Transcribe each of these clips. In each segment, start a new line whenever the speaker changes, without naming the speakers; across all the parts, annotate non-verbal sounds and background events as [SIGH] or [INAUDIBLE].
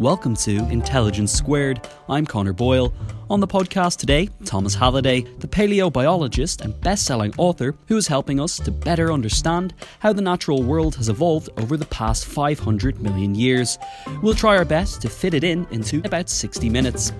Welcome to Intelligence Squared. I'm Connor Boyle. On the podcast today, Thomas Halliday, the paleobiologist and best selling author who is helping us to better understand how the natural world has evolved over the past 500 million years. We'll try our best to fit it in into about 60 minutes.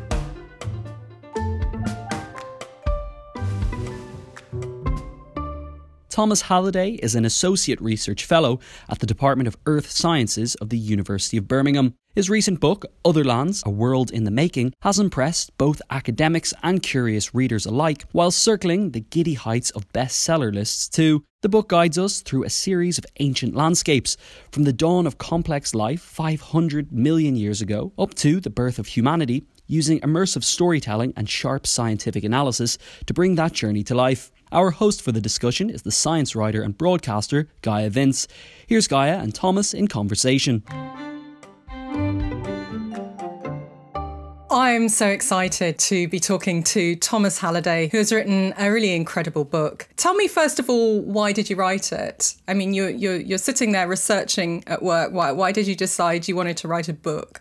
Thomas Halliday is an Associate Research Fellow at the Department of Earth Sciences of the University of Birmingham. His recent book, Other Lands A World in the Making, has impressed both academics and curious readers alike, while circling the giddy heights of bestseller lists too. The book guides us through a series of ancient landscapes, from the dawn of complex life 500 million years ago up to the birth of humanity, using immersive storytelling and sharp scientific analysis to bring that journey to life. Our host for the discussion is the science writer and broadcaster, Gaia Vince. Here's Gaia and Thomas in conversation.
I'm so excited to be talking to Thomas Halliday, who has written a really incredible book. Tell me first of all, why did you write it? I mean, you're you're, you're sitting there researching at work. Why why did you decide you wanted to write a book?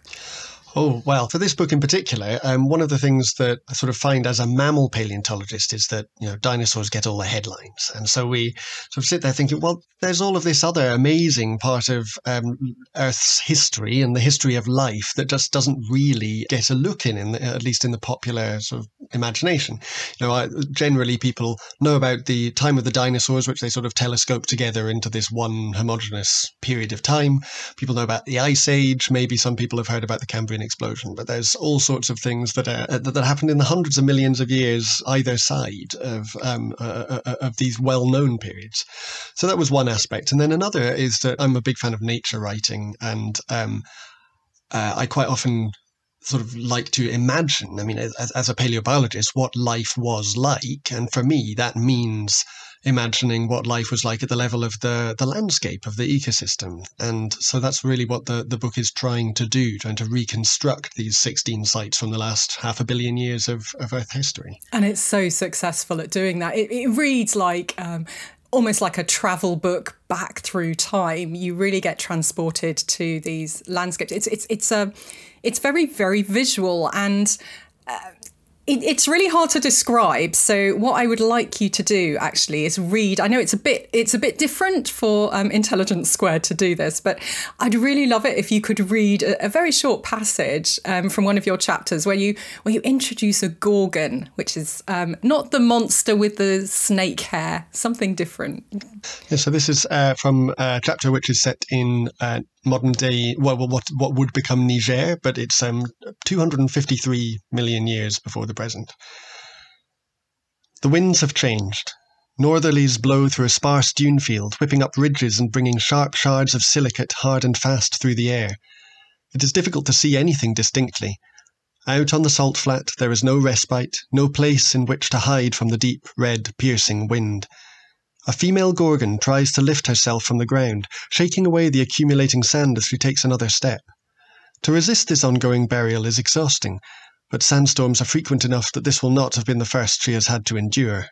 Oh, well, for this book in particular, um, one of the things that I sort of find as a mammal paleontologist is that, you know, dinosaurs get all the headlines. And so we sort of sit there thinking, well, there's all of this other amazing part of um, Earth's history and the history of life that just doesn't really get a look in, in the, at least in the popular sort of imagination. You know, I, generally people know about the time of the dinosaurs, which they sort of telescope together into this one homogeneous period of time. People know about the Ice Age. Maybe some people have heard about the Cambrian explosion, but there's all sorts of things that are, that, that happened in the hundreds of millions of years either side of um, uh, uh, of these well-known periods. So that was one aspect, and then another is that I'm a big fan of nature writing, and um, uh, I quite often sort of like to imagine. I mean, as, as a paleobiologist, what life was like, and for me, that means imagining what life was like at the level of the, the landscape of the ecosystem. And so that's really what the, the book is trying to do, trying to reconstruct these 16 sites from the last half a billion years of, of Earth history.
And it's so successful at doing that. It, it reads like um, almost like a travel book back through time. You really get transported to these landscapes. It's it's it's a it's very very visual and. Uh, it, it's really hard to describe. So what I would like you to do actually is read. I know it's a bit it's a bit different for um, Intelligence Squared to do this, but I'd really love it if you could read a, a very short passage um, from one of your chapters where you where you introduce a gorgon, which is um, not the monster with the snake hair, something different.
Yeah, so this is uh, from a chapter which is set in uh, modern day, well, what what would become Niger, but it's um, 253 million years before the present. The winds have changed. Northerlies blow through a sparse dune field, whipping up ridges and bringing sharp shards of silicate hard and fast through the air. It is difficult to see anything distinctly. Out on the salt flat, there is no respite, no place in which to hide from the deep, red, piercing wind. A female Gorgon tries to lift herself from the ground, shaking away the accumulating sand as she takes another step. To resist this ongoing burial is exhausting, but sandstorms are frequent enough that this will not have been the first she has had to endure.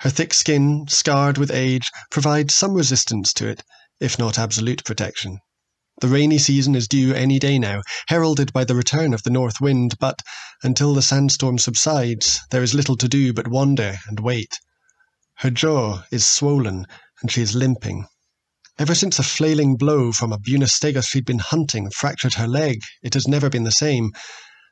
Her thick skin, scarred with age, provides some resistance to it, if not absolute protection. The rainy season is due any day now, heralded by the return of the north wind, but until the sandstorm subsides, there is little to do but wander and wait. Her jaw is swollen and she is limping. Ever since a flailing blow from a Bunostegos she'd been hunting fractured her leg, it has never been the same.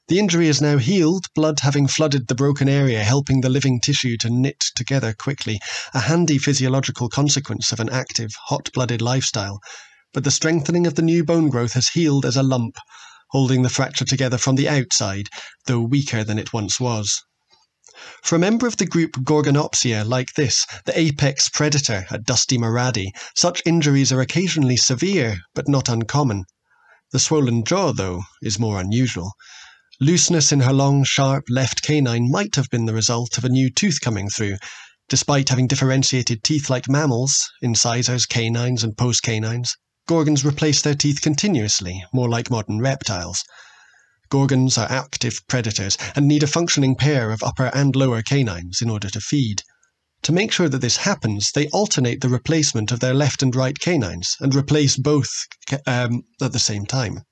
The injury is now healed, blood having flooded the broken area, helping the living tissue to knit together quickly, a handy physiological consequence of an active, hot blooded lifestyle. But the strengthening of the new bone growth has healed as a lump, holding the fracture together from the outside, though weaker than it once was. For a member of the group Gorgonopsia like this, the apex predator at Dusty Moradi, such injuries are occasionally severe, but not uncommon. The swollen jaw, though, is more unusual. Looseness in her long, sharp left canine might have been the result of a new tooth coming through. Despite having differentiated teeth like mammals, incisors, canines, and postcanines, Gorgons replace their teeth continuously, more like modern reptiles. Gorgons are active predators and need a functioning pair of upper and lower canines in order to feed. To make sure that this happens, they alternate the replacement of their left and right canines and replace both um, at the same time.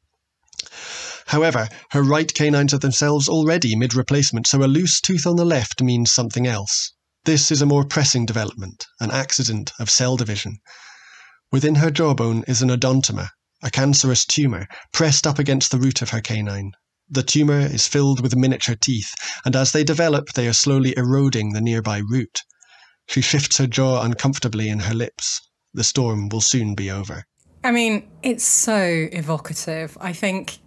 However, her right canines are themselves already mid replacement, so a loose tooth on the left means something else. This is a more pressing development, an accident of cell division. Within her jawbone is an odontoma, a cancerous tumour, pressed up against the root of her canine. The tumor is filled with miniature teeth, and as they develop, they are slowly eroding the nearby root. She shifts her jaw uncomfortably in her lips. The storm will soon be over.
I mean, it's so evocative. I think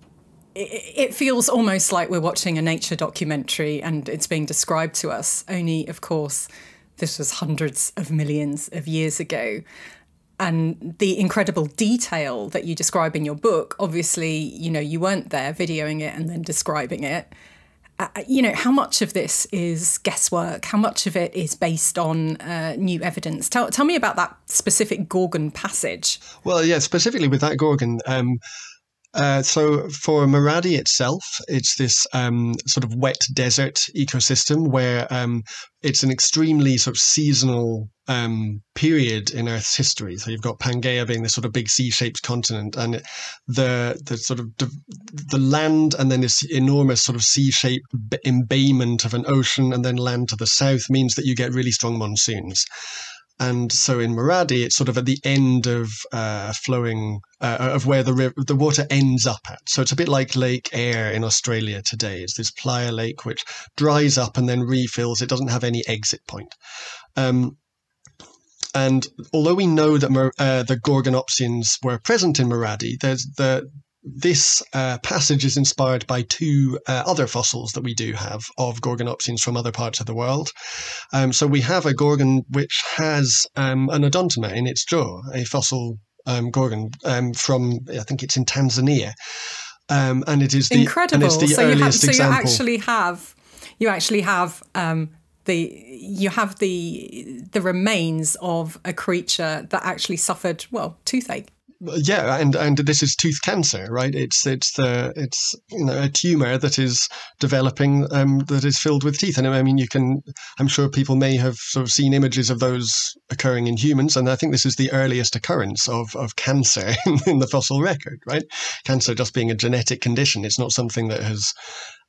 it feels almost like we're watching a nature documentary and it's being described to us. Only, of course, this was hundreds of millions of years ago and the incredible detail that you describe in your book obviously you know you weren't there videoing it and then describing it. Uh, you know how much of this is guesswork? How much of it is based on uh, new evidence? Tell, tell me about that specific gorgon passage.
Well yeah specifically with that gorgon um, uh, so for Moradi itself, it's this um, sort of wet desert ecosystem where um, it's an extremely sort of seasonal um, period in Earth's history. So you've got Pangaea being this sort of big C-shaped continent, and the the sort of the land, and then this enormous sort of C-shaped embayment of an ocean, and then land to the south means that you get really strong monsoons. And so in Moradi, it's sort of at the end of uh, flowing uh, of where the river, the water ends up at. So it's a bit like Lake Eyre in Australia today. It's this playa lake which dries up and then refills. It doesn't have any exit point. Um, and although we know that uh, the Gorgonopsians were present in Moradi, there's the this uh, passage is inspired by two uh, other fossils that we do have of Gorgonopsians from other parts of the world. Um, so we have a Gorgon which has um, an odontoma in its jaw, a fossil um, Gorgon um, from, I think it's in Tanzania. Um, and it is the,
incredible.
The
so, you
have, so
you actually have, you actually have um, the you have the the remains of a creature that actually suffered well toothache
yeah, and and this is tooth cancer, right? It's it's the it's you know a tumor that is developing um, that is filled with teeth, and I mean you can I'm sure people may have sort of seen images of those occurring in humans, and I think this is the earliest occurrence of of cancer [LAUGHS] in, in the fossil record, right? Cancer just being a genetic condition, it's not something that has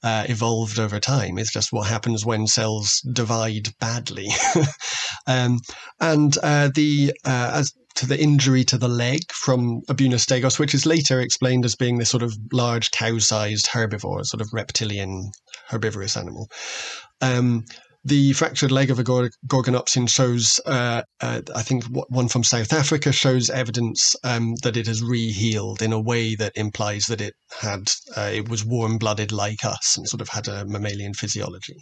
uh, evolved over time. It's just what happens when cells divide badly. [LAUGHS] um, and uh, the uh, as to the injury to the leg from a Bunostegos, which is later explained as being this sort of large cow-sized herbivore, sort of reptilian herbivorous animal. Um, the fractured leg of a Gorgonopsian shows, uh, uh, I think one from South Africa shows evidence um, that it has re-healed in a way that implies that it had, uh, it was warm-blooded like us and sort of had a mammalian physiology.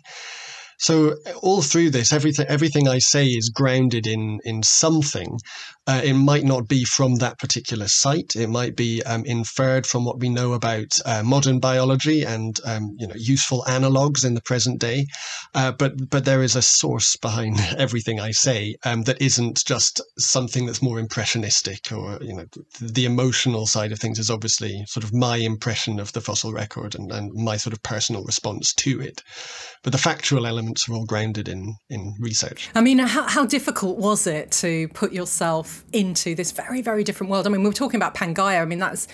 So all through this, everything everything I say is grounded in in something. Uh, it might not be from that particular site. It might be um, inferred from what we know about uh, modern biology and um, you know useful analogs in the present day. Uh, but but there is a source behind [LAUGHS] everything I say um, that isn't just something that's more impressionistic or you know the emotional side of things is obviously sort of my impression of the fossil record and, and my sort of personal response to it. But the factual element are all grounded in in research.
I mean, how, how difficult was it to put yourself into this very very different world? I mean, we're talking about Pangaea. I mean, that's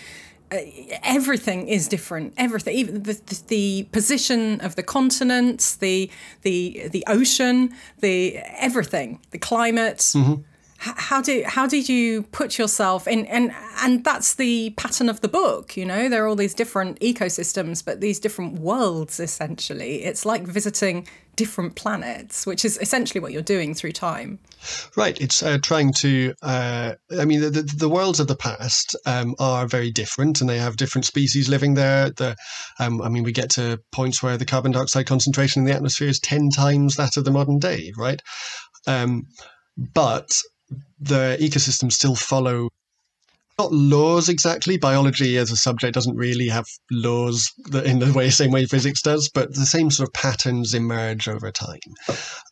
uh, everything is different. Everything, even the, the, the, position of the continents, the the the ocean, the everything, the climate. Mm-hmm. how do how did you put yourself in and and that's the pattern of the book you know there are all these different ecosystems but these different worlds essentially it's like visiting different planets which is essentially what you're doing through time.
Right it's uh, trying to uh, i mean the, the, the, worlds of the past um, are very different and they have different species living there. The um, i mean we get to points where the carbon dioxide concentration in the atmosphere is 10 times that of the modern day right? Um, but the ecosystems still follow not laws exactly. Biology as a subject doesn't really have laws in the way same way physics does, but the same sort of patterns emerge over time,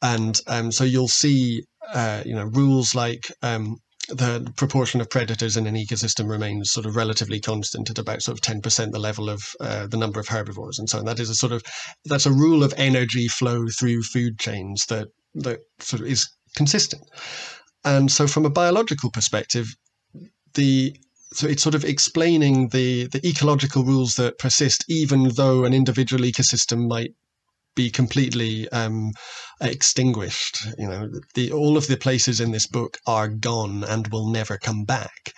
and um, so you'll see uh, you know rules like um, the proportion of predators in an ecosystem remains sort of relatively constant at about sort of 10% the level of uh, the number of herbivores and so on. That is a sort of that's a rule of energy flow through food chains that that sort of is consistent. And so, from a biological perspective, the so it's sort of explaining the the ecological rules that persist, even though an individual ecosystem might be completely um, extinguished. You know, the all of the places in this book are gone and will never come back.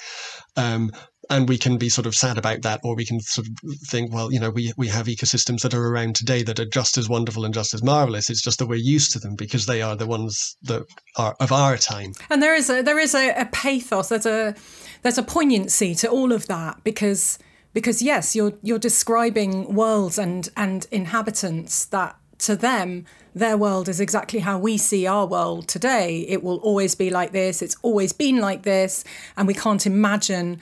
Um, and we can be sort of sad about that, or we can sort of think, well, you know, we we have ecosystems that are around today that are just as wonderful and just as marvelous. It's just that we're used to them because they are the ones that are of our time.
And there is a there is a, a pathos. There's a there's a poignancy to all of that because because yes, you're you're describing worlds and and inhabitants that to them their world is exactly how we see our world today. It will always be like this. It's always been like this, and we can't imagine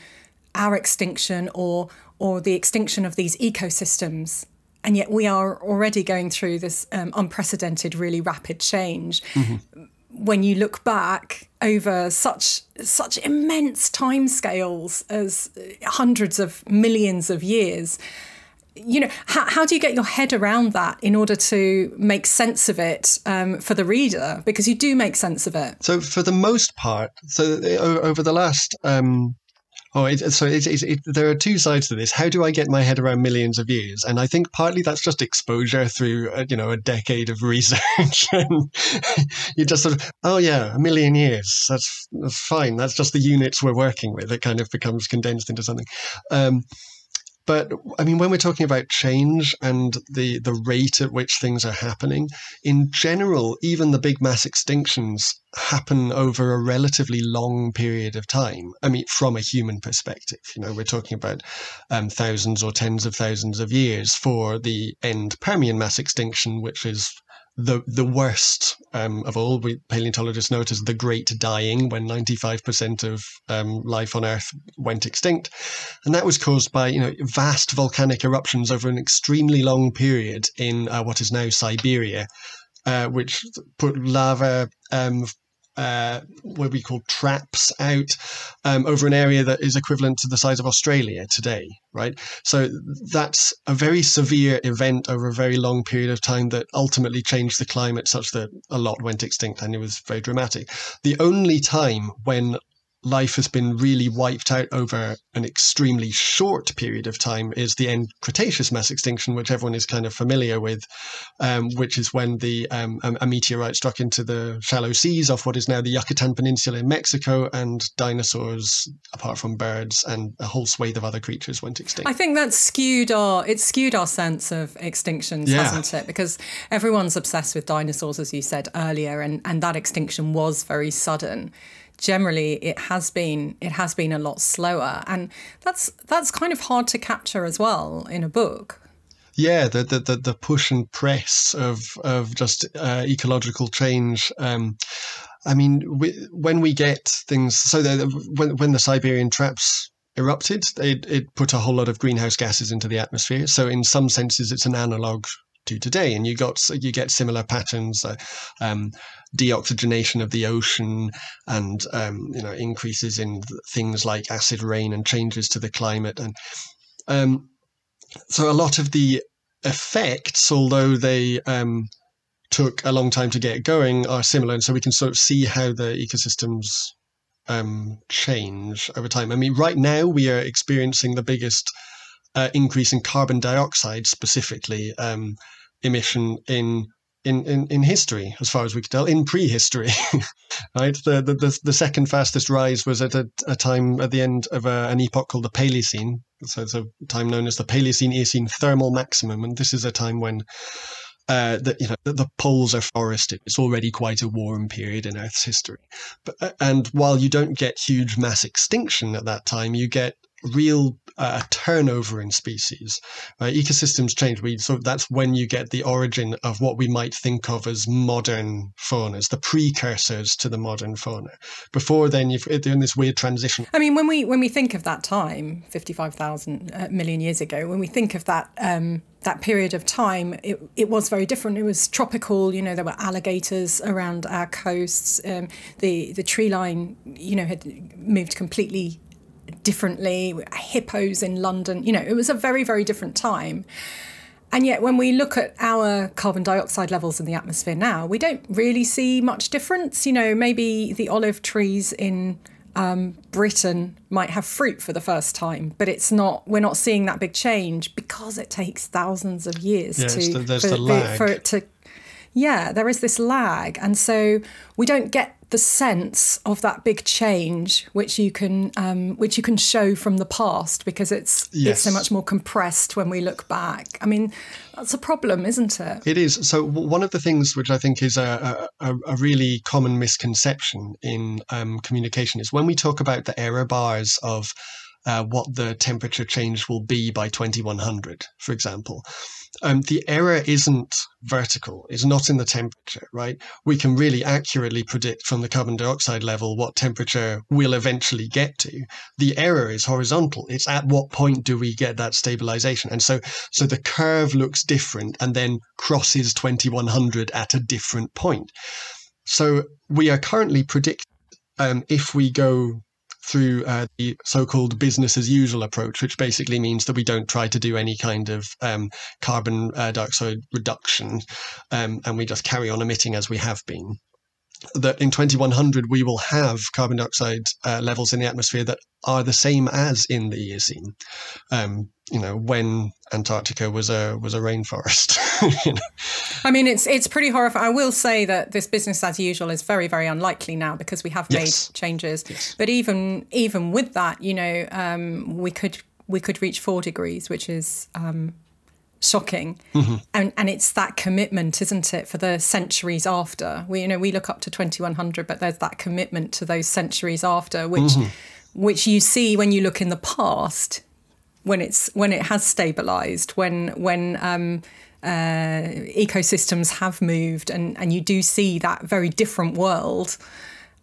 our extinction or or the extinction of these ecosystems. And yet we are already going through this um, unprecedented really rapid change. Mm-hmm. when you look back over such such immense timescales as hundreds of millions of years you know how, how do you get your head around that in order to make sense of it um, for the reader? Because you do make sense of it.
So for the most part so over the last um, Oh, so it, there are two sides to this. How do I get my head around millions of years? And I think partly that's just exposure through, uh, you know, a decade of [LAUGHS] research. and [LAUGHS] you just sort of, oh yeah, a million years. That's, that's fine. That's just the units we're working with. It kind of becomes condensed into something. Um, but I mean, when we're talking about change and the, the rate at which things are happening, in general, even the big mass extinctions happen over a relatively long period of time. I mean, from a human perspective, you know, we're talking about um, thousands or tens of thousands of years for the end Permian mass extinction, which is the the worst um, of all. We paleontologists know it as the Great Dying, when ninety five percent of um, life on Earth went extinct, and that was caused by you know vast volcanic eruptions over an extremely long period in uh, what is now Siberia. Uh, which put lava um, uh, what we call traps out um, over an area that is equivalent to the size of Australia today, right? So that's a very severe event over a very long period of time that ultimately changed the climate such that a lot went extinct and it was very dramatic. The only time when life has been really wiped out over an extremely short period of time is the end Cretaceous mass extinction, which everyone is kind of familiar with, um, which is when the um, a, meteorite struck into the shallow seas off what is now the Yucatan Peninsula in Mexico, and dinosaurs, apart from birds and a whole swathe of other creatures, went extinct.
I think that's skewed our it's skewed our sense of extinctions, yeah. hasn't it? Because everyone's obsessed with dinosaurs, as you said earlier, and and that extinction was very sudden generally it has been it has been a lot slower. And that's that's kind of hard to capture as well in a book.
Yeah the the, the, push and press of of just uh, ecological change. Um, i mean we, when we get things so when when the siberian traps erupted it, it put a whole lot of greenhouse gases into the atmosphere. So in some senses it's an analog to today, and you got you get similar patterns, uh, um, deoxygenation of the ocean, and um, you know increases in things like acid rain and changes to the climate, and um, so a lot of the effects, although they um, took a long time to get going, are similar, and so we can sort of see how the ecosystems um, change over time. I mean, right now we are experiencing the biggest uh, increase in carbon dioxide specifically um, emission in in, in, in history, as far as we could tell, in prehistory. [LAUGHS] right, the, the, the second fastest rise was at a, a time at the end of a, an epoch called the Paleocene. So it's a time known as the Paleocene Eocene thermal maximum, and this is a time when uh, the, you know, the, the, poles are forested. It's already quite a warm period in Earth's history. But, uh, and while you don't get huge mass extinction at that time, you get real uh, turnover in species. Uh, ecosystems change. We so that's when you get the origin of what we might think of as modern faunas, the precursors to the modern fauna. Before then, they're in this weird transition.
I mean, when we when we think of that time, fifty five thousand uh, million years ago, when we think of that. Um, that period of time, it, it was very different. It was tropical. You know, there were alligators around our coasts. Um, the the tree line, you know, had moved completely differently, hippos in London. You know, it was a very, very different time. And yet, when we look at our carbon dioxide levels in the atmosphere now, we don't really see much difference. You know, maybe the olive trees in um, Britain might have fruit for the first time, but it's not. We're not seeing that big change because it takes thousands of years
yeah,
to
the, for, the,
for it to. Yeah, there is this lag, and so we don't get the sense of that big change which you can um, which you can show from the past because it's yes. it's so much more compressed when we look back. I mean that's a problem isn't it?
It is. So one of the things which i think is a, a, a really common misconception in um, communication is when we talk about the error bars of uh, what the temperature change will be by 2100 for example um, the error isn't vertical, it's not in the temperature, right? We can really accurately predict from the carbon dioxide level what temperature we'll eventually get to. The error is horizontal. It's at what point do we get that stabilization? And so, so the curve looks different and then crosses 2100 at a different point. So we are currently predicting um, if we go through uh, the so-called business as usual approach, which basically means that we don't try to do any kind of um, carbon uh, dioxide reduction, um, and we just carry on emitting as we have been that in 2100 we will have carbon dioxide uh, levels in the atmosphere that are the same as in the Eocene. Um, you know, when Antarctica was a was a rainforest. [LAUGHS]
you know? I mean, it's it's pretty horrifying. I will say that this business as usual is very very unlikely now because we have made yes. changes. Yes. But even even with that, you know, um, we could we could reach four degrees, which is um, shocking mm-hmm. and and it's that commitment isn't it for the centuries after we you know we look up to 2100 but there's that commitment to those centuries after which mm-hmm. which you see when you look in the past when it's when it has stabilized when when um, uh, ecosystems have moved and and you do see that very different world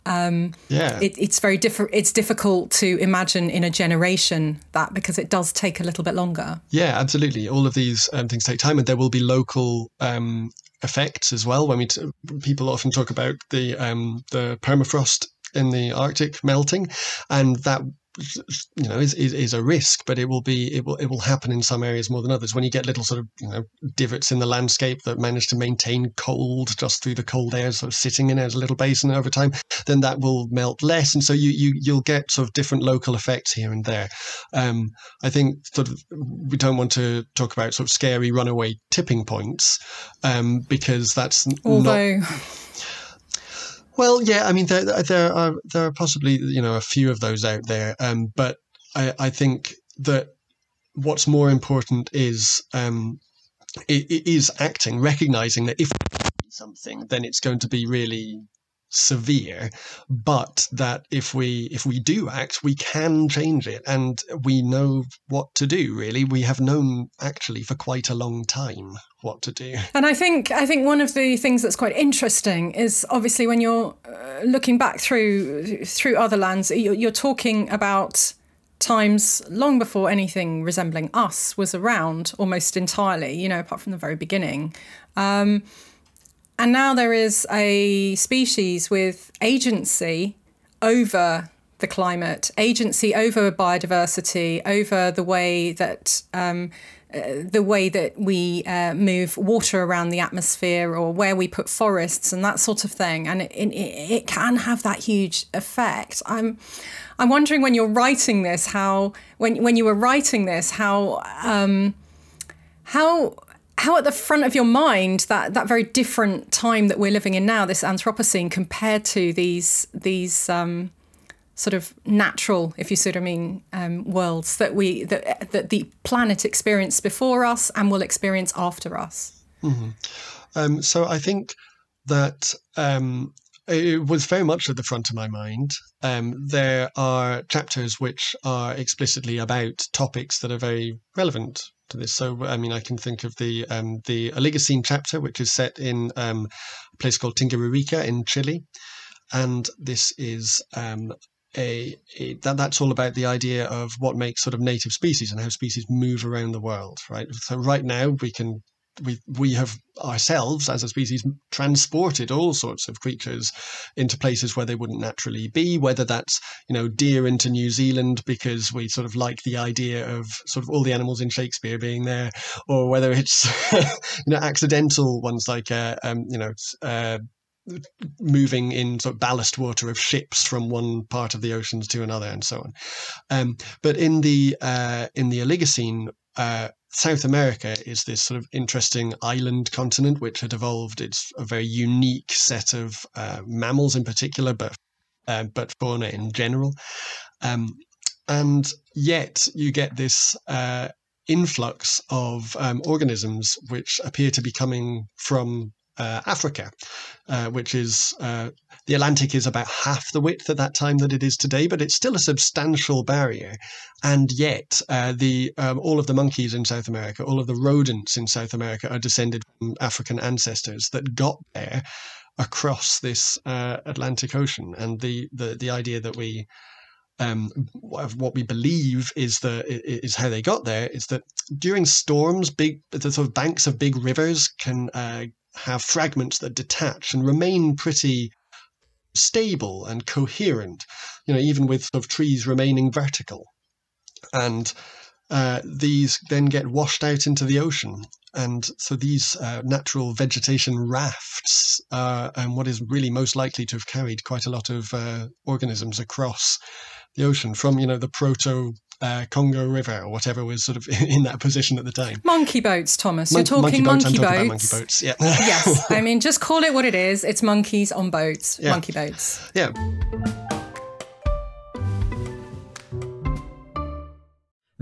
um, yeah, it, it's very different. It's difficult to imagine in a generation that because it does take a little bit longer.
Yeah, absolutely. All of these um, things take time, and there will be local um, effects as well. When we t- people often talk about the um, the permafrost in the Arctic melting, and that you know is, is, is a risk but it will be it will it will happen in some areas more than others. When you get little sort of you know divots in the landscape that manage to maintain cold just through the cold air sort of sitting in as a little basin over time then that will melt less. And so you you you'll get sort of different local effects here and there. Um, i think sort of we don't want to talk about sort of scary runaway tipping points um, because that's
although
not, [LAUGHS] well, yeah, I mean there there are there are possibly you know a few of those out there, um, but I, I think that what's more important is um, it, it is acting, recognizing that if something, then it's going to be really severe but that if we if we do act we can change it. And we know what to do really. We have known actually for quite a long time what to do.
And i think i think one of the things that's quite interesting is obviously when you're uh, looking back through through other lands you're, you're talking about times long before anything resembling us was around almost entirely you know apart from the very beginning. Um, and now there is a species with agency over the climate, agency over biodiversity, over the way that um, uh, the way that we uh, move water around the atmosphere or where we put forests and that sort of thing, and it, it, it can have that huge effect. I'm I'm wondering when you're writing this, how when when you were writing this, how um, how how at the front of your mind that that very different time that we're living in now, this Anthropocene, compared to these these um, sort of natural, if you what I mean, um, worlds that we that that the planet experienced before us and will experience after us.
Mm-hmm. Um, so I think that um, it was very much at the front of my mind. Um, there are chapters which are explicitly about topics that are very relevant to this. So, I mean, I can think of the um, the Oligocene chapter, which is set in um, a place called Tinguiririca in Chile, and this is um, a, a, that that's all about the idea of what makes sort of native species and how species move around the world, right? So right now we can we we have ourselves as a species transported all sorts of creatures into places where they wouldn't naturally be whether that's you know deer into new zealand because we sort of like the idea of sort of all the animals in shakespeare being there or whether it's [LAUGHS] you know accidental ones like uh, um, you know uh, moving in sort of ballast water of ships from one part of the oceans to another and so on. Um, but in the uh, in the oligocene uh, South America is this sort of interesting island continent which had evolved. It's a very unique set of uh, mammals in particular, but uh, but fauna in general. Um, and yet you get this uh, influx of um, organisms which appear to be coming from uh, Africa, uh, which is uh, the Atlantic is about half the width at that time that it is today, but it's still a substantial barrier. And yet, uh, the um, all of the monkeys in South America, all of the rodents in South America, are descended from African ancestors that got there across this uh, Atlantic Ocean. And the the the idea that we um, what we believe is the is how they got there is that during storms, big the sort of banks of big rivers can uh, have fragments that detach and remain pretty stable and coherent, you know, even with sort of trees remaining vertical. And uh, these then get washed out into the ocean. And so these uh, natural vegetation rafts are and what is really most likely to have carried quite a lot of uh, organisms across the ocean from, you know, the proto uh, Congo River or whatever was sort of [LAUGHS] in that position at the time.
Monkey boats, Thomas. Mon- You're talking monkey, monkey boats.
Monkey boats. Yeah.
yes. I [LAUGHS] mean, just call it what it is. It's monkeys on boats. Yeah. Monkey boats.
Yeah.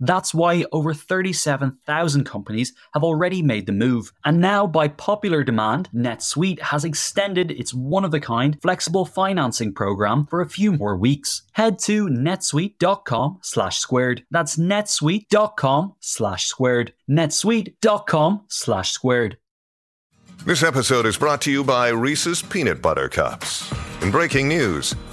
That's why over 37,000 companies have already made the move. And now, by popular demand, NetSuite has extended its one of a kind flexible financing program for a few more weeks. Head to netsuite.com slash squared. That's netsuite.com slash squared. netsuite.com slash squared.
This episode is brought to you by Reese's Peanut Butter Cups. In breaking news,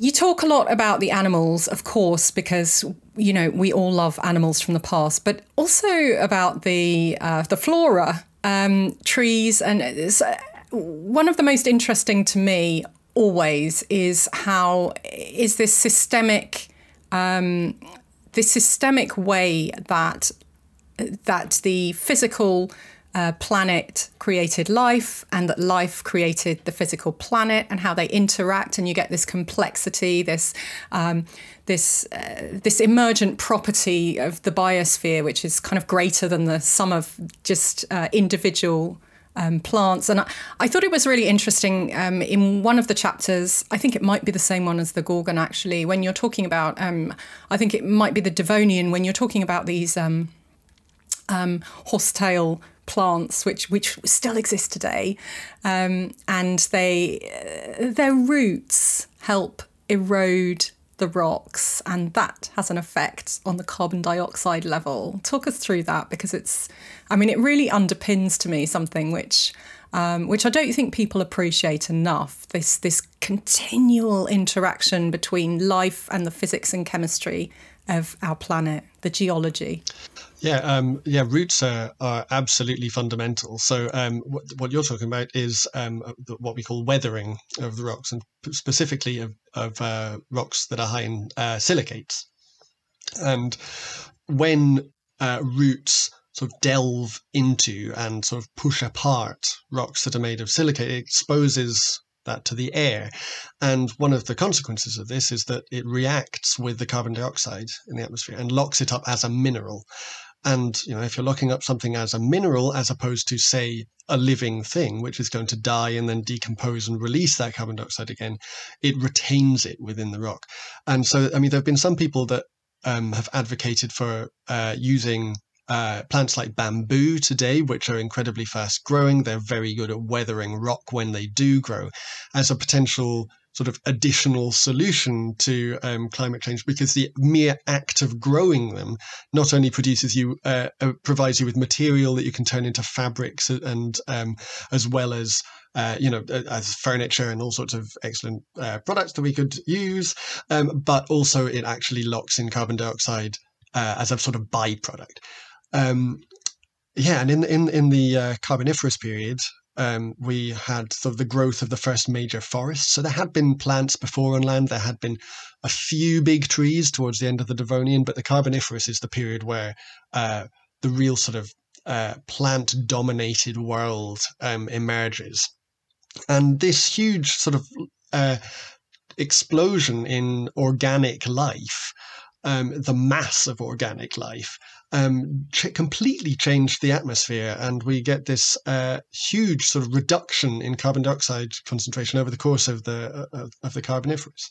you talk a lot about the animals, of course, because you know we all love animals from the past, but also about the uh, the flora, um, trees, and uh, one of the most interesting to me always is how is this systemic um, this systemic way that that the physical uh, planet created life and that life created the physical planet and how they interact and you get this complexity this um, this uh, this emergent property of the biosphere which is kind of greater than the sum of just uh, individual um, plants. And I, I, thought it was really interesting um, in one of the chapters, I think it might be the same one as the Gorgon actually, when you're talking about, um, I think it might be the Devonian, when you're talking about these um, um, horsetail plants which which still exist today um, and they uh, their roots help erode the rocks, and that has an effect on the carbon dioxide level. Talk us through that because it's, I mean, it really underpins to me something which. Um, which I don't think people appreciate enough. This this continual interaction between life and the physics and chemistry of our planet, the geology.
Yeah, um, yeah, roots are, are absolutely fundamental. So, um, what, what, you're talking about is um, uh, what we call weathering of the rocks, and specifically of, of uh, rocks that are high in uh, silicates. And when uh, roots sort of delve into and sort of push apart rocks that are made of silicate, it exposes that to the air. And one of the consequences of this is that it reacts with the carbon dioxide in the atmosphere and locks it up as a mineral. And you know, if you're locking up something as a mineral, as opposed to say a living thing, which is going to die and then decompose and release that carbon dioxide again, it retains it within the rock. And so, I mean, there have been some people that um, have advocated for uh, using uh, plants like bamboo today, which are incredibly fast growing. They're very good at weathering rock when they do grow, as a potential sort of additional solution to um, climate change because the mere act of growing them not only produces you uh, uh, provides you with material that you can turn into fabrics and um, as well as uh, you know as furniture and all sorts of excellent uh, products that we could use um, but also it actually locks in carbon dioxide uh, as a sort of byproduct. Um, yeah and in in in the uh, carboniferous period um, we had sort of the growth of the first major forests. So there had been plants before on land. There had been a few big trees towards the end of the Devonian, but the Carboniferous is the period where uh, the real sort of uh, plant dominated world um, emerges. And this huge sort of uh, explosion in organic life, um, the mass of organic life, um, ch- completely changed the atmosphere, and we get this uh, huge sort of reduction in carbon dioxide concentration over the course of the uh, of the Carboniferous,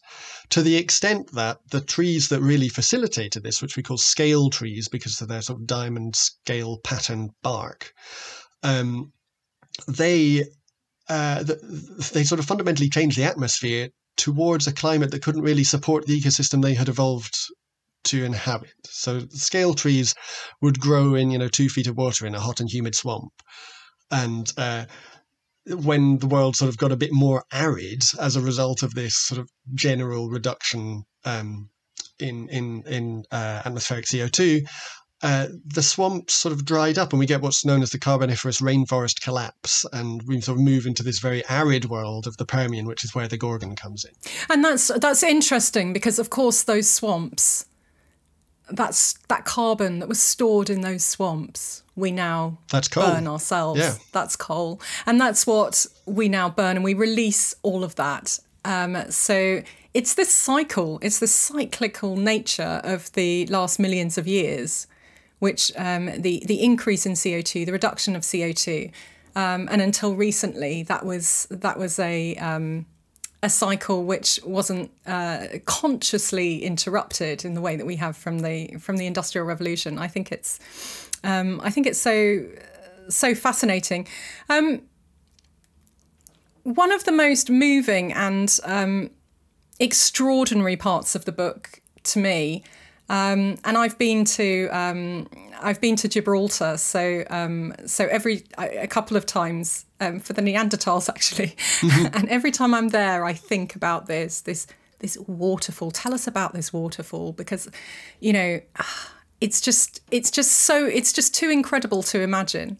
to the extent that the trees that really facilitated this, which we call scale trees because of their sort of diamond scale pattern bark, um, they uh, they sort of fundamentally changed the atmosphere towards a climate that couldn't really support the ecosystem they had evolved to inhabit. So scale trees would grow in, you know, two feet of water in a hot and humid swamp. And uh, when the world sort of got a bit more arid as a result of this sort of general reduction um, in in in uh, atmospheric CO two, uh, the swamps sort of dried up, and we get what's known as the Carboniferous rainforest collapse, and we sort of move into this very arid world of the Permian, which is where the Gorgon comes in.
And that's that's interesting because, of course, those swamps that's that carbon that was stored in those swamps we now
that's coal.
burn ourselves
yeah.
that's coal and that's what we now burn and we release all of that um, so it's this cycle it's the cyclical nature of the last millions of years which um, the the increase in CO2 the reduction of CO2 um, and until recently that was that was a um, a cycle which wasn't uh, consciously interrupted in the way that we have from the from the industrial revolution. I think it's um, I think it's so so fascinating. Um, one of the most moving and um, extraordinary parts of the book to me um, and I've been to um, I've been to Gibraltar, so um, so every a couple of times um, for the Neanderthals actually, [LAUGHS] [LAUGHS] and every time I'm there, I think about this this this waterfall. Tell us about this waterfall because, you know, it's just it's just so it's just too incredible to imagine.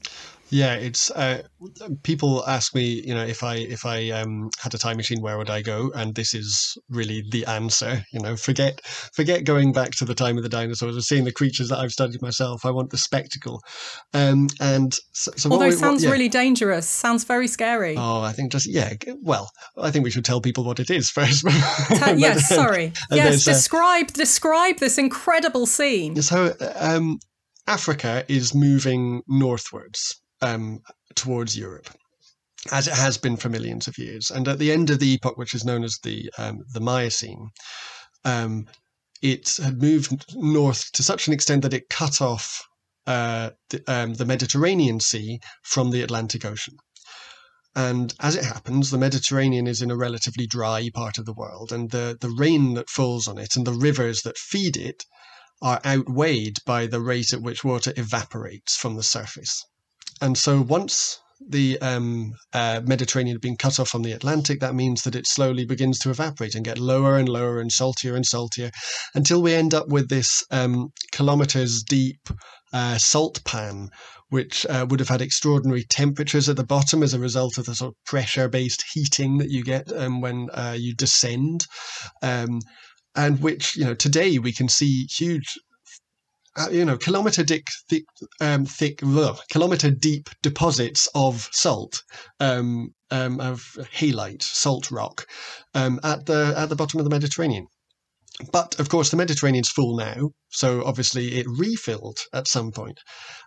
Yeah, it's uh, people ask me, you know, if I if I um, had a time machine, where would I go? And this is really the answer. You know, forget forget going back to the time of the dinosaurs or seeing the creatures that I've studied myself. I want the spectacle. Um, and so,
so although it sounds what, yeah. really dangerous, sounds very scary.
Oh, I think just yeah. Well, I think we should tell people what it is [LAUGHS] first.
yes, sorry. yes, describe uh, describe this incredible scene.
So. Um, Africa is moving northwards um, towards Europe, as it has been for millions of years. And at the end of the epoch, which is known as the um, the Miocene, um, it had moved north to such an extent that it cut off uh, the, um, the Mediterranean Sea from the Atlantic Ocean. And as it happens, the Mediterranean is in a relatively dry part of the world, and the, the rain that falls on it and the rivers that feed it are outweighed by the rate at which water evaporates from the surface. And so once the um, uh, Mediterranean had been cut off from the Atlantic, that means that it slowly begins to evaporate and get lower and lower and saltier and saltier until we end up with this um, kilometers deep uh, salt pan, which uh, would have had extraordinary temperatures at the bottom as a result of the sort of pressure based heating that you get um, when uh, you descend. Um, and which, you know, today we can see huge uh, you know, kilometer thick, thick, um, thick ugh, kilometer deep deposits of salt, um, um, of halite, salt rock, um, at the at the bottom of the Mediterranean. But of course, the Mediterranean's full now, so obviously it refilled at some point.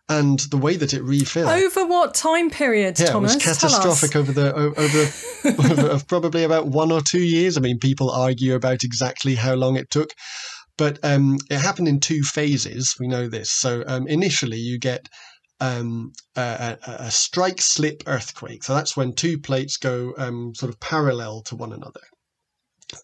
And the way that it refilled
over what time period,
yeah,
Thomas?
it was catastrophic over the over, [LAUGHS] [LAUGHS] over probably about one or two years. I mean, people argue about exactly how long it took, but um, it happened in two phases. We know this. So um, initially, you get um, a, a, strike slip earthquake. So that's when two plates go um, sort of parallel to one another.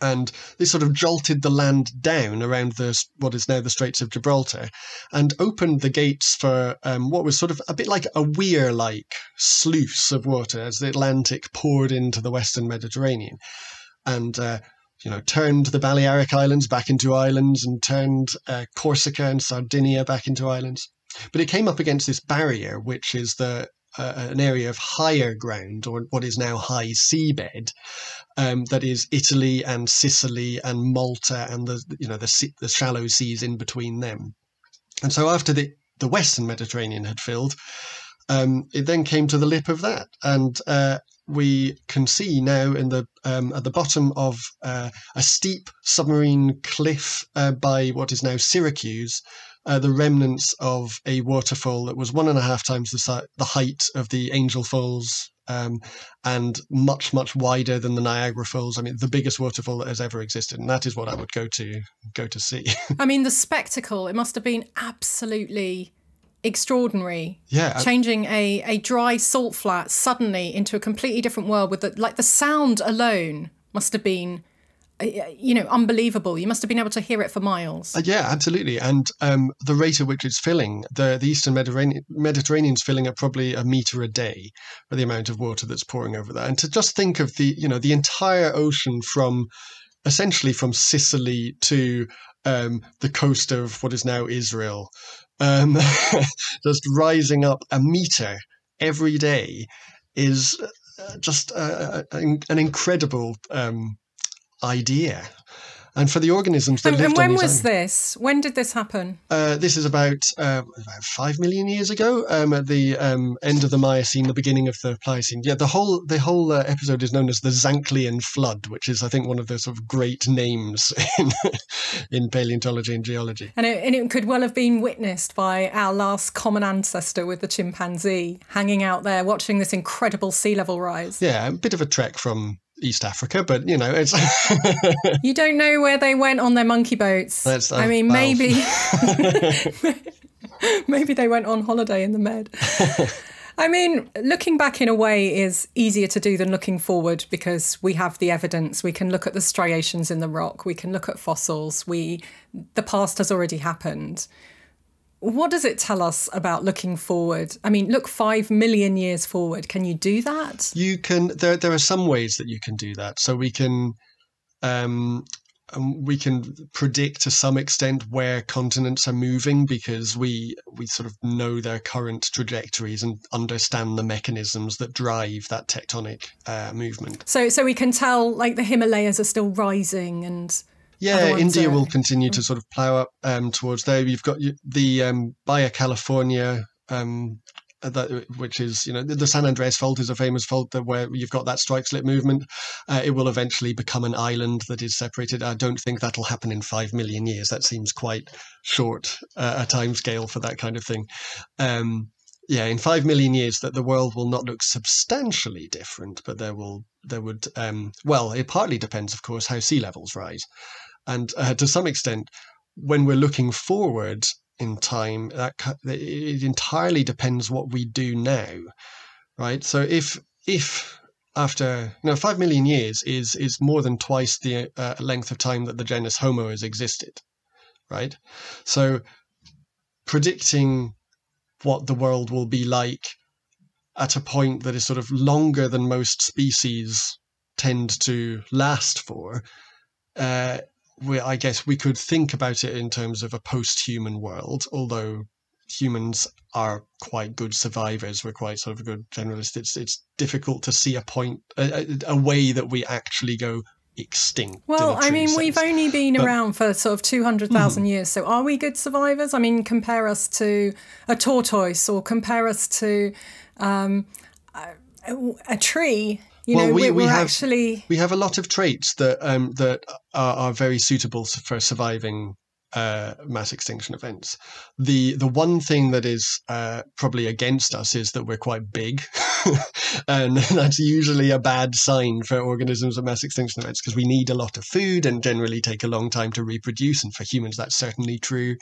And this sort of jolted the land down around the what is now the Straits of Gibraltar, and opened the gates for um, what was sort of a bit like a weir-like sluice of water as the Atlantic poured into the Western Mediterranean. And uh, you know, turned the Balearic Islands back into islands and turned uh, Corsica and Sardinia back into islands. But it came up against this barrier, which is the uh, an area of higher ground, or what is now high seabed, um, that is Italy and Sicily and Malta and the you know the, the shallow seas in between them. And so after the the Western Mediterranean had filled, um, it then came to the lip of that, and uh, we can see now in the um, at the bottom of uh, a steep submarine cliff uh, by what is now Syracuse, uh, the remnants of a waterfall that was one and a half times the si- the height of the Angel Falls. Um, and much much wider than the Niagara Falls. I mean, the biggest waterfall that has ever existed, and that is what I would go to go to see. [LAUGHS]
I mean, the spectacle. It must have been absolutely extraordinary.
Yeah.
Changing a, a dry salt flat suddenly into a completely different world with the, like the sound alone must have been uh, you know unbelievable you must have been able to hear it for miles
uh, yeah absolutely and um, the rate at which it's filling the, the eastern mediterranean mediterranean's filling at probably a meter a day for the amount of water that's pouring over there and to just think of the you know the entire ocean from essentially from sicily to um, the coast of what is now israel um, [LAUGHS] just rising up a meter every day is uh, just a, a, an incredible um, idea and for the organisms that
and,
lived
and when
on
was
islands,
this? When did this happen?
Uh, this is about, uh, about five million years ago um, at the um, end of the miocene the beginning of the pliocene. Yeah the whole the whole uh, episode is known as the zanclean flood which is i think one of the sort of great names [LAUGHS] in, in paleontology and geology.
And it, and it could well have been witnessed by our last common ancestor with the chimpanzee hanging out there watching this incredible sea level rise.
Yeah a bit of a trek from East Africa, but you know, it's. [LAUGHS]
you don't know where they went on their monkey boats.
That's,
I mean, maybe, [LAUGHS] [LAUGHS] maybe they went on holiday in the Med. I mean, looking back in a way is easier to do than looking forward because we have the evidence. We can look at the striations in the rock. We can look at fossils. We, the past has already happened. What does it tell us about looking forward? I mean, look five million years forward. Can you do that?
You can. There, there are some ways that you can do that. So we can, um, um, we can predict to some extent where continents are moving because we we sort of know their current trajectories and understand the mechanisms that drive that tectonic uh, movement.
So, so we can tell like the Himalayas are still rising and
Yeah, India
are-
will continue to sort of plow up um, towards there. You've got the um, Baja California, um, uh, that, which is you know the, the San Andreas Fault is a famous fault that where you've got that strike slip movement. Uh, it will eventually become an island that is separated. I don't think that'll happen in five million years. That seems quite short uh, a time scale for that kind of thing. Um, yeah, in five million years, that the world will not look substantially different, but there will there would um, well, it partly depends, of course, how sea levels rise, and uh, to some extent, when we're looking forward in time, that it entirely depends what we do now, right? So if if after you know five million years is is more than twice the uh, length of time that the genus Homo has existed, right? So predicting what the world will be like at a point that is sort of longer than most species tend to last for, uh, we, I guess we could think about it in terms of a post-human world, although humans are quite good survivors. We're quite sort of a good generalist. It's it's difficult to see a point, a, a way that we actually go extinct.
Well, I mean,
sense.
we've only been but, around for sort of 200,000 mm. years. So are we good survivors? I mean, compare us to a tortoise or compare us to um, a, a, tree. You well, know, we, we have, actually
we have a lot of traits that um, that are, are very suitable for surviving uh, mass extinction events. The the one thing that is uh, probably against us is that we're quite big, [LAUGHS] and [LAUGHS] that's usually a bad sign for organisms of mass extinction events because we need a lot of food and generally take a long time to reproduce. And for humans, that's certainly true.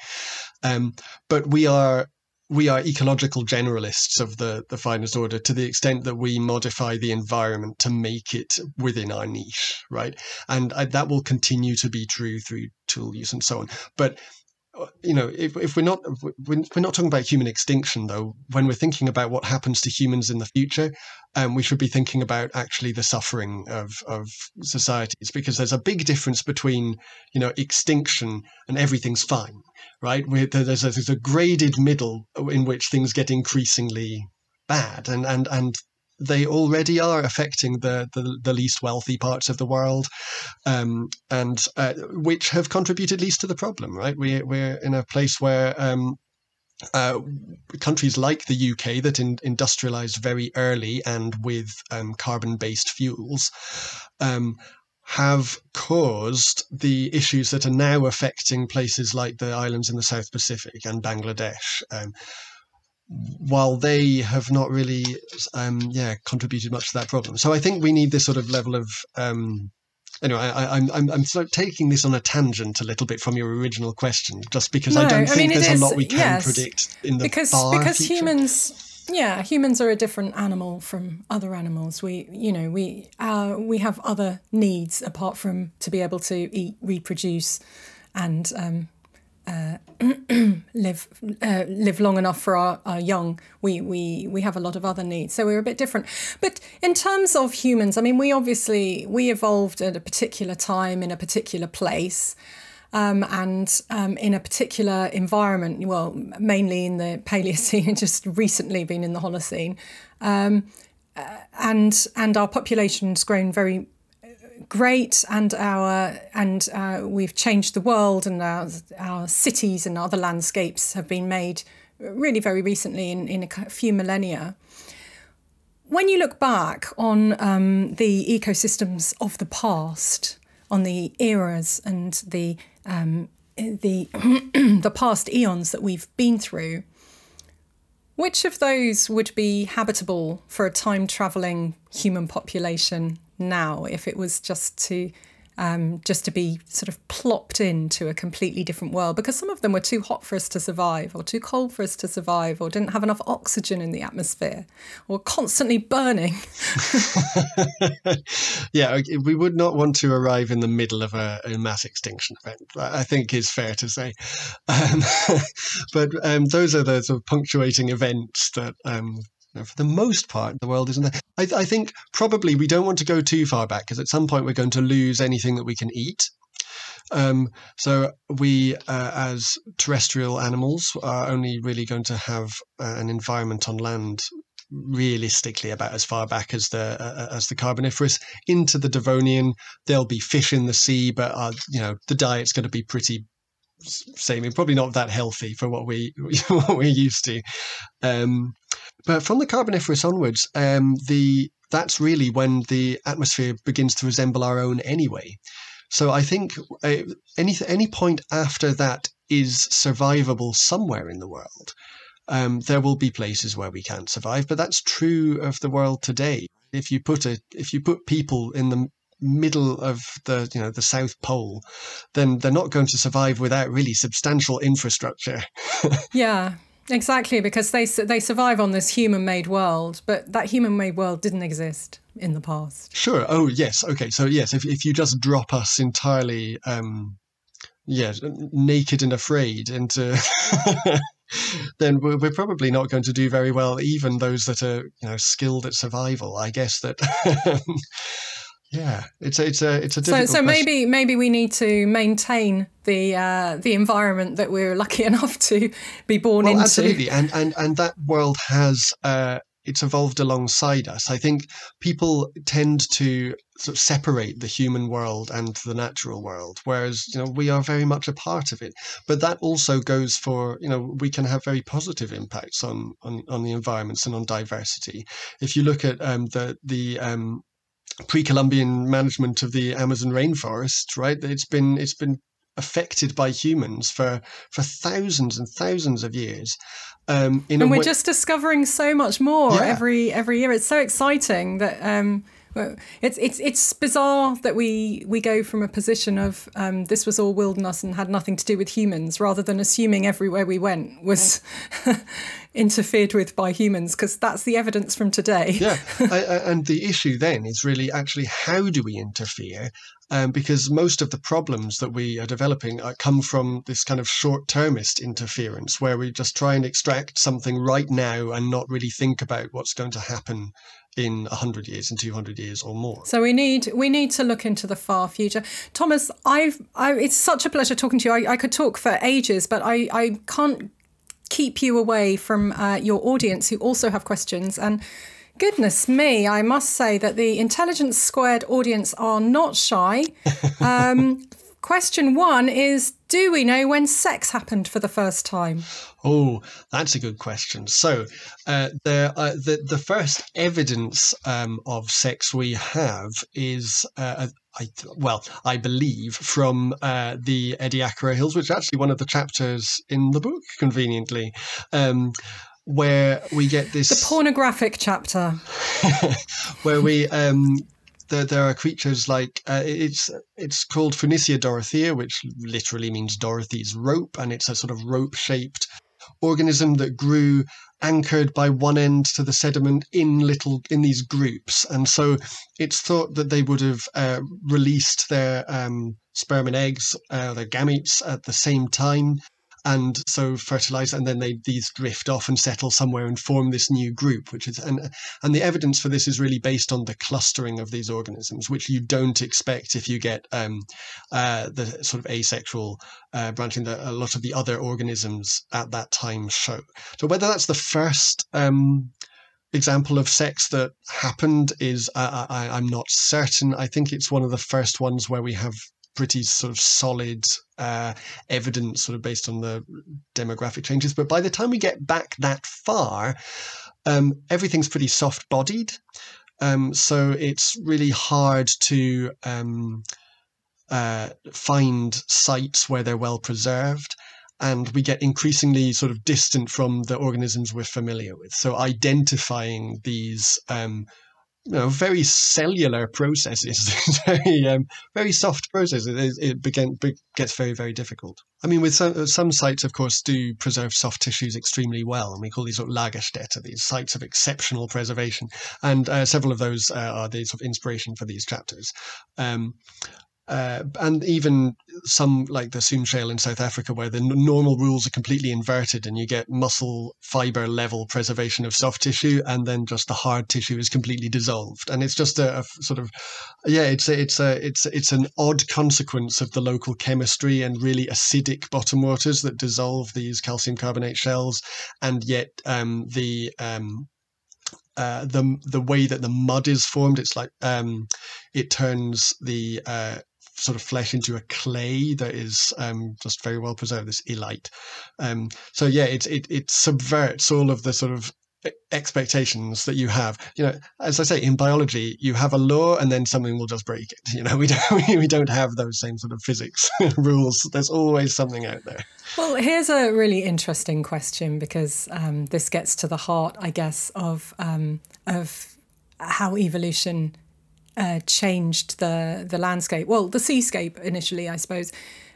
Um, but we are we are ecological generalists of the, the finest order to the extent that we modify the environment to make it within our niche, right? And I, that will continue to be true through tool use and so on. But you know, if, if we're not we're not talking about human extinction though, when we're thinking about what happens to humans in the future, um, we should be thinking about actually the suffering of of societies because there's a big difference between you know extinction and everything's fine, right? There's a, there's a graded middle in which things get increasingly bad, and and and they already are affecting the, the, the, least wealthy parts of the world, um, and uh, which have contributed least to the problem. Right, we we're in a place where. Um, uh, countries like the UK that in, industrialized very early and with um, carbon-based fuels um, have caused the issues that are now affecting places like the islands in the South Pacific and Bangladesh. Um, while they have not really, um, yeah, contributed much to that problem. So I think we need this sort of level of. Um, anyway, I, am I'm, I'm sort of taking this on a tangent a little bit from your original question, just because no, I don't I think mean, there's is, a lot we can yes, predict in the
because because
future.
humans. Yeah, humans are a different animal from other animals. We, you know, we uh, we have other needs apart from to be able to eat, reproduce, and um, uh, [CLEARS THROAT] live uh, live long enough for our, our, young. We, we we have a lot of other needs, so we're a bit different. But in terms of humans, I mean, we obviously we evolved at a particular time in a particular place. Um, and um, in a particular environment, well, mainly in the Paleocene, [LAUGHS] and just recently been in the Holocene, um, uh, and and our population's grown very great and our and uh, we've changed the world and our, our cities and other landscapes have been made really very recently in, in a few millennia. When you look back on um, the ecosystems of the past on the eras and the um, the [CLEARS THROAT] the past eons that we've been through which of those would be habitable for a time traveling human population now if it was just to um, just to be sort of plopped into a completely different world because some of them were too hot for us to survive or too cold for us to survive or didn't have enough oxygen in the atmosphere or constantly burning. [LAUGHS]
yeah, we would not want to arrive in the middle of a, a mass extinction event, I think is fair to say. [LAUGHS] Um, [LAUGHS] but um, those are the sort of punctuating events that um, for the most part, the world isn't there. I, I think probably we don't want to go too far back because at some point we're going to lose anything that we can eat. Um, so we, uh, as terrestrial animals, are only really going to have uh, an environment on land realistically about as far back as the uh, as the Carboniferous into the Devonian. There'll be fish in the sea, but uh, you know the diet's going to be pretty same. Probably not that healthy for what we [LAUGHS] what we're used to. Um, but from the Carboniferous onwards, um, the that's really when the atmosphere begins to resemble our own anyway. So I think uh, any any point after that is survivable somewhere in the world. um, there will be places where we can't survive, but that's true of the world today. If you put a, if you put people in the middle of the you know the South Pole, then they're not going to survive without really substantial infrastructure. [LAUGHS]
yeah, exactly, because they they survive on this human-made world, but that human-made world didn't exist in the past.
Sure. Oh yes. Okay. So yes, if if you just drop us entirely. Um, yeah, naked and afraid into [LAUGHS] then we're, we're, probably not going to do very well, even those that are you know skilled at survival. I guess that. [LAUGHS] yeah, it's a, it's a it's a difficult.
So so maybe maybe we need to maintain the uh, the environment that we're lucky [LAUGHS] enough to be born
well,
into.
Absolutely, and and and that world has uh, it's evolved alongside us. I think people tend to sort of separate the human world and the natural world, whereas you know we are very much a part of it. But that also goes for you know we can have very positive impacts on on, on the environments and on diversity. If you look at um, the the um, pre-Columbian management of the Amazon rainforest, right? It's been it's been affected by humans for for thousands and thousands of years.
Um, and we're way- just discovering so much more yeah. every every year. It's so exciting that um, it's it's it's bizarre that we we go from a position of um, this was all wilderness and had nothing to do with humans, rather than assuming everywhere we went was [LAUGHS] interfered with by humans, because that's the evidence from today.
yeah, [LAUGHS] I, I, and the issue then is really actually how do we interfere? Um, because most of the problems that we are developing uh, come from this kind of short-termist interference, where we just try and extract something right now and not really think about what's going to happen in 100 years and 200 years or more.
So we need we need to look into the far future. Thomas i've I, it's such a pleasure talking to you. I, I, could talk for ages but i i can't keep you away from uh, your audience who also have questions. And goodness me i must say that the intelligence squared audience are not shy. [LAUGHS] Um, question one is do we know when sex happened for the first time
Oh, that's a good question. So, uh, there, uh, the the first evidence um, of sex we have is, uh, I, well, I believe from uh, the Ediacara Hills, which is actually one of the chapters in the book, conveniently. Um, where we get this
the pornographic chapter [LAUGHS]
where we um there, there are creatures like uh, it's it's called Funisia dorothea, which literally means Dorothy's rope, and it's a sort of rope shaped organism that grew anchored by one end to the sediment in little in these groups. And so it's thought that they would have uh, released their um, sperm and eggs uh, their gametes at the same time and so fertilize and then they these drift off and settle somewhere and form this new group which is and and the evidence for this is really based on the clustering of these organisms which you don't expect if you get um, uh, the sort of asexual uh, branching that a lot of the other organisms at that time show so whether that's the first um, example of sex that happened is uh, I, I'm not certain. I think it's one of the first ones where we have pretty sort of solid uh, evidence, sort of based on the demographic changes. But by the time we get back that far, um, everything's pretty soft bodied. Um, so it's really hard to um, uh, find sites where they're well preserved. And we get increasingly sort of distant from the organisms we're familiar with. So identifying these um, you know, very cellular processes, [LAUGHS] very um, very soft processes. It, it begin, gets very very difficult. I mean, with some, some sites, of course, do preserve soft tissues extremely well, and we call these sort of Lagerstätte, these sites of exceptional preservation, and uh, several of those uh, are the sort of inspiration for these chapters. Um, uh, and even some like the Soom Shale in South Africa, where the n- normal rules are completely inverted, and you get muscle fiber level preservation of soft tissue, and then just the hard tissue is completely dissolved, and it's just a, a sort of, yeah, it's a, it's a it's it's an odd consequence of the local chemistry and really acidic bottom waters that dissolve these calcium carbonate shells, and yet um, the um, uh, the the way that the mud is formed, it's like um, it turns the uh, sort of flesh into a clay that is um, just very well preserved, this illite. Um, so yeah, it, it, it subverts all of the sort of expectations that you have. You know, as I say, in biology, you have a law and then something will just break it. [LAUGHS] You know, we don't we don't have those same sort of physics [LAUGHS] rules. There's always something out there.
Well, here's a really interesting question because um, this gets to the heart, I guess, of um, of how evolution uh, changed the the landscape. Well, the seascape initially, I suppose.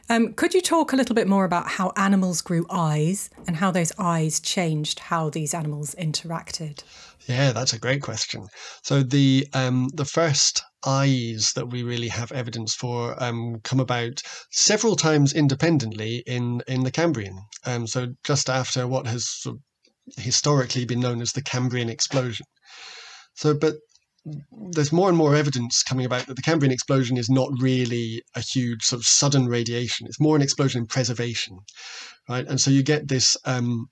Um, could you talk a little bit more about how animals grew eyes and how those eyes changed how these animals interacted?
Yeah, that's a great question. So the um, the first eyes that we really have evidence for um, come about several times independently in in the Cambrian. Um, so just after what has sort of historically been known as the Cambrian explosion. So, but there's more and more evidence coming about that the Cambrian explosion is not really a huge sort of sudden radiation. It's more an explosion in preservation, right? And so you get this um,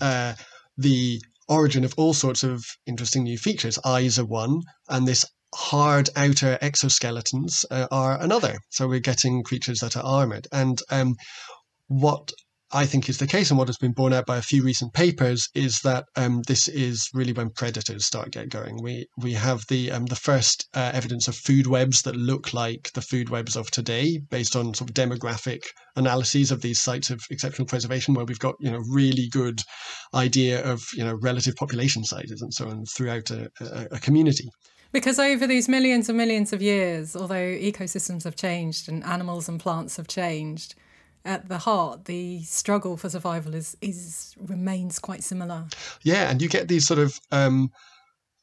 uh, the origin of all sorts of interesting new features. Eyes are one, and this hard outer exoskeletons uh, are another. So we're getting creatures that are armored. And um, what I think is the case, and what has been borne out by a few recent papers, is that um, this is really when predators start get going. We we have the um, the first uh, evidence of food webs that look like the food webs of today, based on sort of demographic analyses of these sites of exceptional preservation, where we've got you know really good idea of you know relative population sizes and so on throughout a, a, a community.
Because over these millions and millions of years, although ecosystems have changed and animals and plants have changed, at the heart, the struggle for survival is is remains quite similar.
Yeah, and you get these sort of um,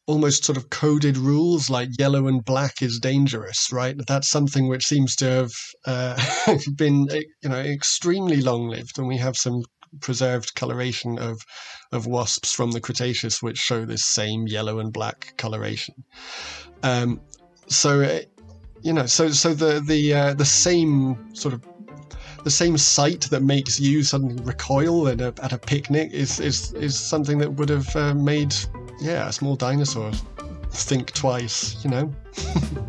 almost sort of coded rules like yellow and black is dangerous, right? That's something which seems to have uh, [LAUGHS] been you know extremely long lived, and we have some preserved coloration of of wasps from the Cretaceous which show this same yellow and black coloration. Um, so. Uh, you know, so so the the uh, the same sort of the same sight that makes you suddenly recoil at a, at a picnic is, is, is something that would have uh, made, yeah, a small dinosaur think twice, you know? [LAUGHS]